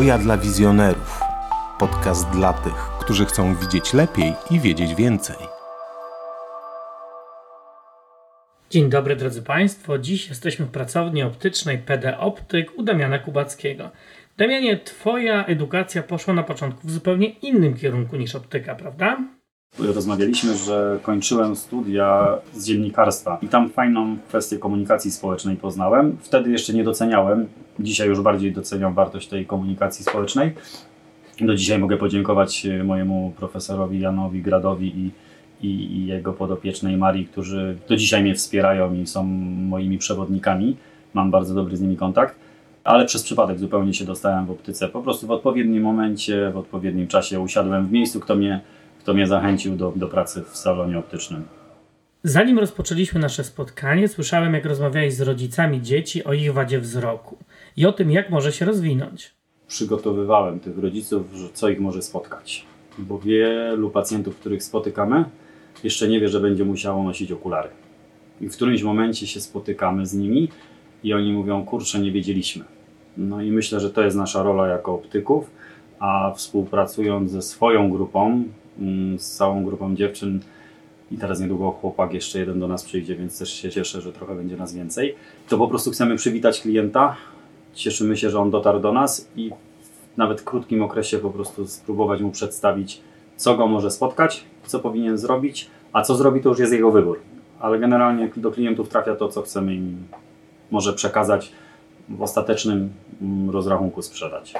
Oja dla wizjonerów. Podcast dla tych, którzy chcą widzieć lepiej i wiedzieć więcej. Dzień dobry drodzy Państwo. Dziś jesteśmy w pracowni optycznej PD Optyk u Damiana Kubackiego. Damianie, Twoja edukacja poszła na początku w zupełnie innym kierunku niż optyka, prawda? Rozmawialiśmy, że kończyłem studia z dziennikarstwa i tam fajną kwestię komunikacji społecznej poznałem. Wtedy jeszcze nie doceniałem, dzisiaj już bardziej doceniam wartość tej komunikacji społecznej. Do dzisiaj mogę podziękować e, mojemu profesorowi Janowi Gradowi i, i, i jego podopiecznej Marii, którzy do dzisiaj mnie wspierają i są moimi przewodnikami. Mam bardzo dobry z nimi kontakt ale przez przypadek zupełnie się dostałem w optyce. Po prostu w odpowiednim momencie, w odpowiednim czasie usiadłem w miejscu, kto mnie kto mnie zachęcił do, do pracy w salonie optycznym. Zanim rozpoczęliśmy nasze spotkanie, słyszałem, jak rozmawiałeś z rodzicami dzieci o ich wadzie wzroku i o tym, jak może się rozwinąć. Przygotowywałem tych rodziców, co ich może spotkać, bo wielu pacjentów, których spotykamy, jeszcze nie wie, że będzie musiało nosić okulary. I w którymś momencie się spotykamy z nimi i oni mówią: Kurczę, nie wiedzieliśmy. No i myślę, że to jest nasza rola jako optyków, a współpracując ze swoją grupą, z całą grupą dziewczyn i teraz niedługo chłopak jeszcze jeden do nas przyjdzie, więc też się cieszę, że trochę będzie nas więcej. To po prostu chcemy przywitać klienta, cieszymy się, że on dotarł do nas i w nawet krótkim okresie po prostu spróbować mu przedstawić, co go może spotkać, co powinien zrobić, a co zrobi to już jest jego wybór. Ale generalnie do klientów trafia to, co chcemy im może przekazać w ostatecznym mm, rozrachunku sprzedać.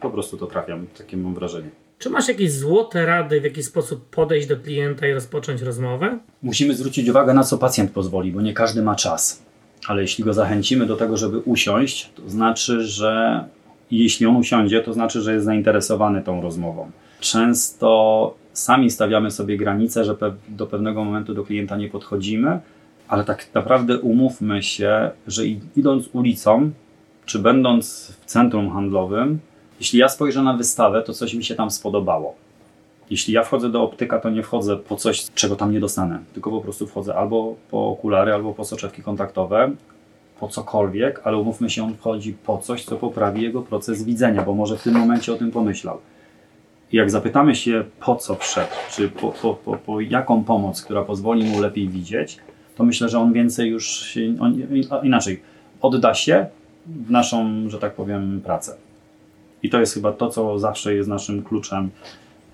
Po prostu to trafiam, takie mam wrażenie. Czy masz jakieś złote rady, w jaki sposób podejść do klienta i rozpocząć rozmowę? Musimy zwrócić uwagę, na co pacjent pozwoli, bo nie każdy ma czas. Ale jeśli go zachęcimy do tego, żeby usiąść, to znaczy, że jeśli on usiądzie, to znaczy, że jest zainteresowany tą rozmową. Często sami stawiamy sobie granice, że do pewnego momentu do klienta nie podchodzimy, ale tak naprawdę umówmy się, że idąc ulicą, czy będąc w centrum handlowym, jeśli ja spojrzę na wystawę, to coś mi się tam spodobało. Jeśli ja wchodzę do optyka, to nie wchodzę po coś, czego tam nie dostanę, tylko po prostu wchodzę albo po okulary, albo po soczewki kontaktowe, po cokolwiek, ale umówmy się, on wchodzi po coś, co poprawi jego proces widzenia, bo może w tym momencie o tym pomyślał. I jak zapytamy się, po co wszedł, czy po, po, po, po jaką pomoc, która pozwoli mu lepiej widzieć, to myślę, że on więcej już on, inaczej, odda się w naszą, że tak powiem, pracę. I to jest chyba to, co zawsze jest naszym kluczem,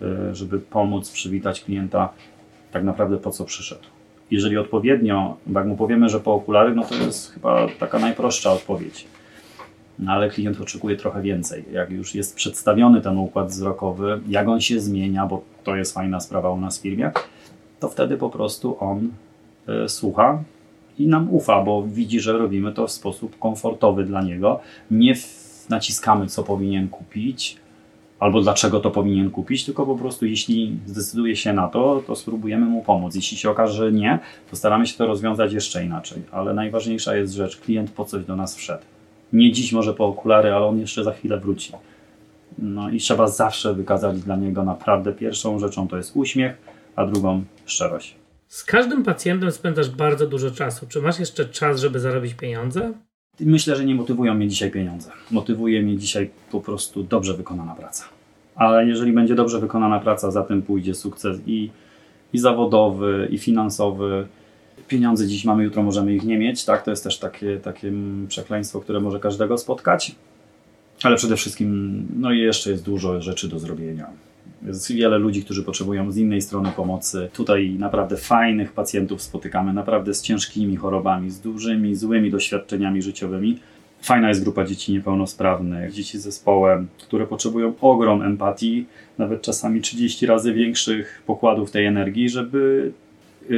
e, żeby pomóc przywitać klienta tak naprawdę po co przyszedł. Jeżeli odpowiednio, jak mu powiemy, że po okulary, no to jest chyba taka najprostsza odpowiedź. No ale klient oczekuje trochę więcej. Jak już jest przedstawiony ten układ wzrokowy, jak on się zmienia, bo to jest fajna sprawa u nas w firmie, to wtedy po prostu on y, słucha i nam ufa, bo widzi, że robimy to w sposób komfortowy dla niego, nie w naciskamy, co powinien kupić, albo dlaczego to powinien kupić, tylko po prostu jeśli zdecyduje się na to, to spróbujemy mu pomóc. Jeśli się okaże, że nie, to staramy się to rozwiązać jeszcze inaczej. Ale najważniejsza jest rzecz, klient po coś do nas wszedł. Nie dziś może po okulary, ale on jeszcze za chwilę wróci. No i trzeba zawsze wykazać dla niego naprawdę pierwszą rzeczą to jest uśmiech, a drugą szczerość. Z każdym pacjentem spędzasz bardzo dużo czasu. Czy masz jeszcze czas, żeby zarobić pieniądze? Myślę, że nie motywują mnie dzisiaj pieniądze. Motywuje mnie dzisiaj po prostu dobrze wykonana praca. Ale jeżeli będzie dobrze wykonana praca, za tym pójdzie sukces i, i zawodowy, i finansowy. Pieniądze dziś mamy, jutro możemy ich nie mieć. Tak, to jest też takie, takie przekleństwo, które może każdego spotkać. Ale przede wszystkim, no i jeszcze jest dużo rzeczy do zrobienia. Jest wiele ludzi, którzy potrzebują z innej strony pomocy. Tutaj naprawdę fajnych pacjentów spotykamy, naprawdę z ciężkimi chorobami, z dużymi, złymi doświadczeniami życiowymi. Fajna jest grupa dzieci niepełnosprawnych, dzieci z zespołem, które potrzebują ogrom empatii, nawet czasami 30 razy większych pokładów tej energii, żeby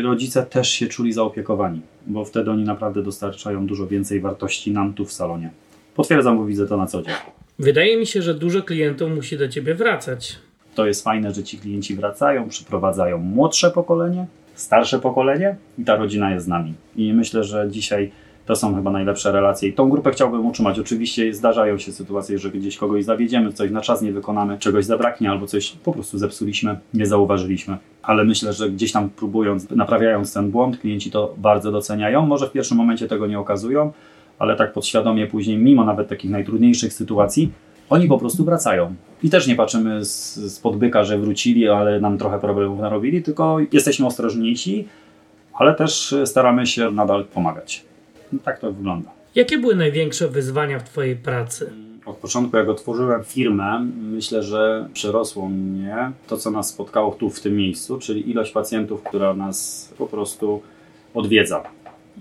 rodzice też się czuli zaopiekowani, bo wtedy oni naprawdę dostarczają dużo więcej wartości nam tu w salonie. Potwierdzam, bo widzę to na co dzień. Wydaje mi się, że dużo klientów musi do ciebie wracać. To jest fajne, że ci klienci wracają, przyprowadzają młodsze pokolenie, starsze pokolenie i ta rodzina jest z nami. I myślę, że dzisiaj to są chyba najlepsze relacje i tą grupę chciałbym utrzymać. Oczywiście zdarzają się sytuacje, że gdzieś kogoś zawiedziemy, coś na czas nie wykonamy, czegoś zabraknie albo coś po prostu zepsuliśmy, nie zauważyliśmy. Ale myślę, że gdzieś tam próbując, naprawiając ten błąd, klienci to bardzo doceniają. Może w pierwszym momencie tego nie okazują, ale tak podświadomie później, mimo nawet takich najtrudniejszych sytuacji, Oni po prostu wracają. I też nie patrzymy z, z podbyka, że wrócili, ale nam trochę problemów narobili, tylko jesteśmy ostrożniejsi, ale też staramy się nadal pomagać. No, tak to wygląda. Jakie były największe wyzwania w Twojej pracy? Od początku, jak otworzyłem firmę, myślę, że przerosło mnie to, co nas spotkało tu, w tym miejscu, czyli ilość pacjentów, która nas po prostu odwiedza.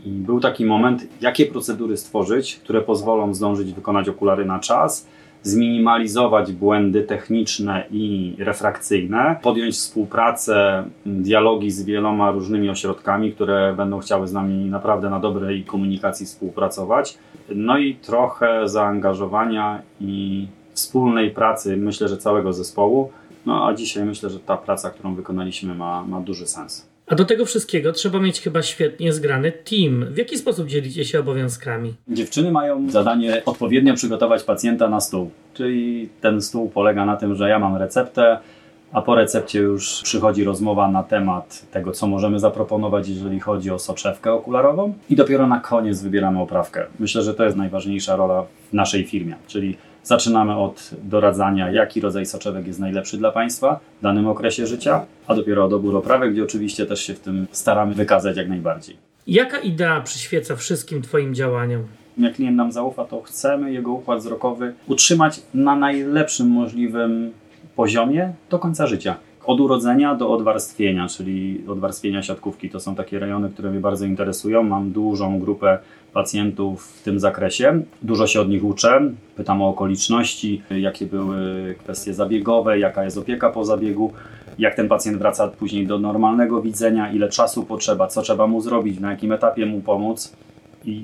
I był taki moment, jakie procedury stworzyć, które pozwolą zdążyć wykonać okulary na czas, zminimalizować błędy techniczne i refrakcyjne, podjąć współpracę, dialogi z wieloma różnymi ośrodkami, które będą chciały z nami naprawdę na dobrej komunikacji współpracować. No i trochę zaangażowania i wspólnej pracy, myślę, że całego zespołu. No a dzisiaj myślę, że ta praca, którą wykonaliśmy, ma, ma duży sens. A do tego wszystkiego trzeba mieć chyba świetnie zgrany team. W jaki sposób dzielicie się obowiązkami? Dziewczyny mają zadanie odpowiednio przygotować pacjenta na stół. Czyli ten stół polega na tym, że ja mam receptę, a po recepcie już przychodzi rozmowa na temat tego, co możemy zaproponować, jeżeli chodzi o soczewkę okularową, i dopiero na koniec wybieramy oprawkę. Myślę, że to jest najważniejsza rola w naszej firmie, czyli Zaczynamy od doradzania, jaki rodzaj soczewek jest najlepszy dla Państwa w danym okresie życia, a dopiero dobór oprawek, gdzie oczywiście też się w tym staramy wykazać jak najbardziej. Jaka idea przyświeca wszystkim Twoim działaniom? Jak klient nam zaufa, to chcemy jego układ wzrokowy utrzymać na najlepszym możliwym poziomie do końca życia. Od urodzenia do odwarstwienia, czyli odwarstwienia siatkówki. To są takie rejony, które mnie bardzo interesują. Mam dużą grupę pacjentów w tym zakresie. Dużo się od nich uczę. Pytam o okoliczności, jakie były kwestie zabiegowe, jaka jest opieka po zabiegu, jak ten pacjent wraca później do normalnego widzenia, ile czasu potrzeba, co trzeba mu zrobić, na jakim etapie mu pomóc. I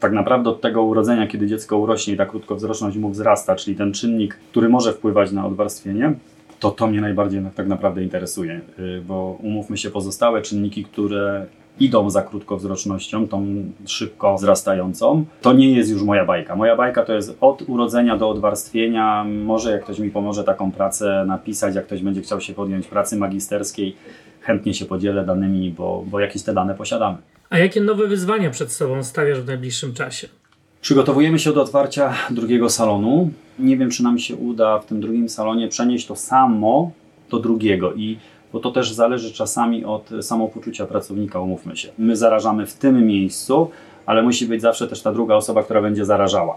tak naprawdę od tego urodzenia, kiedy dziecko urośnie ta krótkowzroczność mu wzrasta, czyli ten czynnik, który może wpływać na odwarstwienie, to to mnie najbardziej tak naprawdę interesuje, y, bo umówmy się, pozostałe czynniki, które idą za krótkowzrocznością, tą szybko wzrastającą, to nie jest już moja bajka. Moja bajka to jest od urodzenia do odwarstwienia. Może jak ktoś mi pomoże taką pracę napisać, jak ktoś będzie chciał się podjąć pracy magisterskiej, chętnie się podzielę danymi, bo, bo jakieś te dane posiadamy. A jakie nowe wyzwania przed sobą stawiasz w najbliższym czasie? Przygotowujemy się do otwarcia drugiego salonu. Nie wiem, czy nam się uda w tym drugim salonie przenieść to samo do drugiego i bo to też zależy czasami od samopoczucia pracownika, umówmy się. My zarażamy w tym miejscu, ale musi być zawsze też ta druga osoba, która będzie zarażała.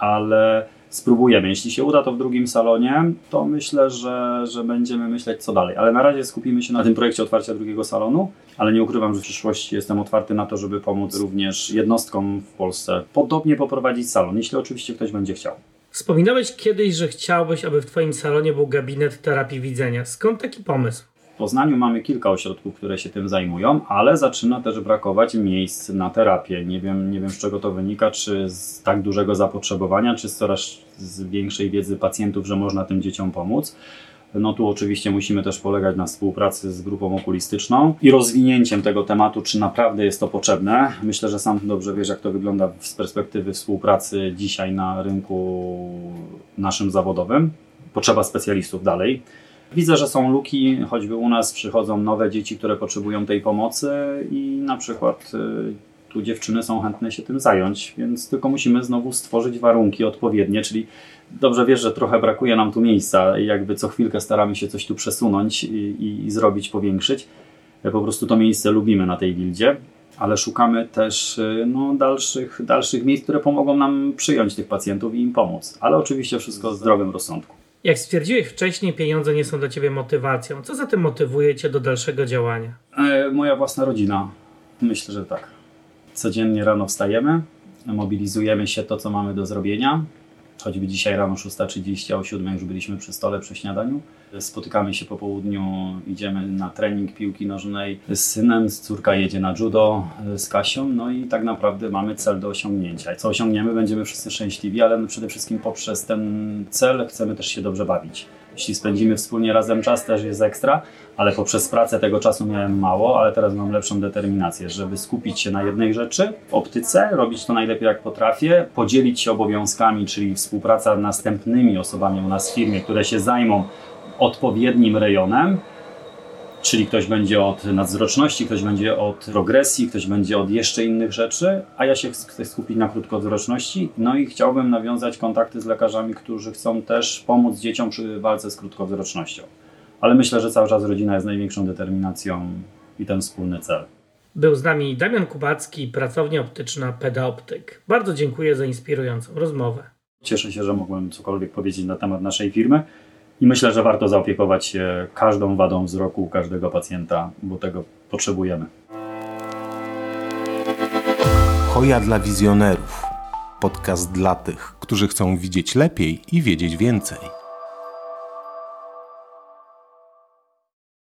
Ale spróbujemy. Jeśli się uda to w drugim salonie, to myślę, że, że będziemy myśleć co dalej. Ale na razie skupimy się na tym projekcie otwarcia drugiego salonu, ale nie ukrywam, że w przyszłości jestem otwarty na to, żeby pomóc również jednostkom w Polsce podobnie poprowadzić salon, jeśli oczywiście ktoś będzie chciał. Wspominałeś kiedyś, że chciałbyś, aby w Twoim salonie był gabinet terapii widzenia. Skąd taki pomysł? W Poznaniu mamy kilka ośrodków, które się tym zajmują, ale zaczyna też brakować miejsc na terapię. Nie wiem, nie wiem z czego to wynika, czy z tak dużego zapotrzebowania, czy z coraz z większej wiedzy pacjentów, że można tym dzieciom pomóc. No tu oczywiście musimy też polegać na współpracy z grupą okulistyczną i rozwinięciem tego tematu, czy naprawdę jest to potrzebne. Myślę, że sam dobrze wiesz, jak to wygląda z perspektywy współpracy dzisiaj na rynku naszym zawodowym. Potrzeba specjalistów dalej. Widzę, że są luki, choćby u nas przychodzą nowe dzieci, które potrzebują tej pomocy i na przykład y, tu dziewczyny są chętne się tym zająć, więc tylko musimy znowu stworzyć warunki odpowiednie, czyli dobrze wiesz, że trochę brakuje nam tu miejsca i jakby co chwilkę staramy się coś tu przesunąć i, i, i zrobić, powiększyć. Po prostu to miejsce lubimy na tej wildzie, ale szukamy też y, no, dalszych, dalszych miejsc, które pomogą nam przyjąć tych pacjentów i im pomóc. Ale oczywiście wszystko w zdrowym rozsądku. Jak stwierdziłeś wcześniej, pieniądze nie są dla Ciebie motywacją. Co za tym motywuje Cię do dalszego działania? E, moja własna rodzina. Myślę, że tak. Codziennie rano wstajemy, mobilizujemy się to, co mamy do zrobienia. Choćby dzisiaj rano 6.30, a o 7 już byliśmy przy stole przy śniadaniu. Spotykamy się po południu, idziemy na trening piłki nożnej z synem, z córka jedzie na judo z Kasią, no i tak naprawdę mamy cel do osiągnięcia. Co osiągniemy, będziemy wszyscy szczęśliwi, ale przede wszystkim poprzez ten cel chcemy też się dobrze bawić. Jeśli spędzimy wspólnie razem czas, też jest ekstra, ale poprzez pracę tego czasu miałem mało, ale teraz mam lepszą determinację, żeby skupić się na jednej rzeczy w optyce, robić to najlepiej jak potrafię, podzielić się obowiązkami, czyli współpraca z następnymi osobami u nas w firmie, które się zajmą odpowiednim rejonem Czyli ktoś będzie od nadzwroczności, ktoś będzie od progresji, ktoś będzie od jeszcze innych rzeczy, a ja się chcę skupić na krótkowzroczności. No i chciałbym nawiązać kontakty z lekarzami, którzy chcą też pomóc dzieciom przy walce z krótkowzrocznością. Ale myślę, że cały czas rodzina jest największą determinacją i ten wspólny cel. Był z nami Damian Kubacki, pracownia optyczna Pedaoptyk. Bardzo dziękuję za inspirującą rozmowę. Cieszę się, że mogłem cokolwiek powiedzieć na temat naszej firmy i myślę, że warto zaopiekować się każdą wadą wzroku każdego pacjenta, bo tego potrzebujemy. Hoja dla wizjonerów. Podcast dla tych, którzy chcą widzieć lepiej i wiedzieć więcej.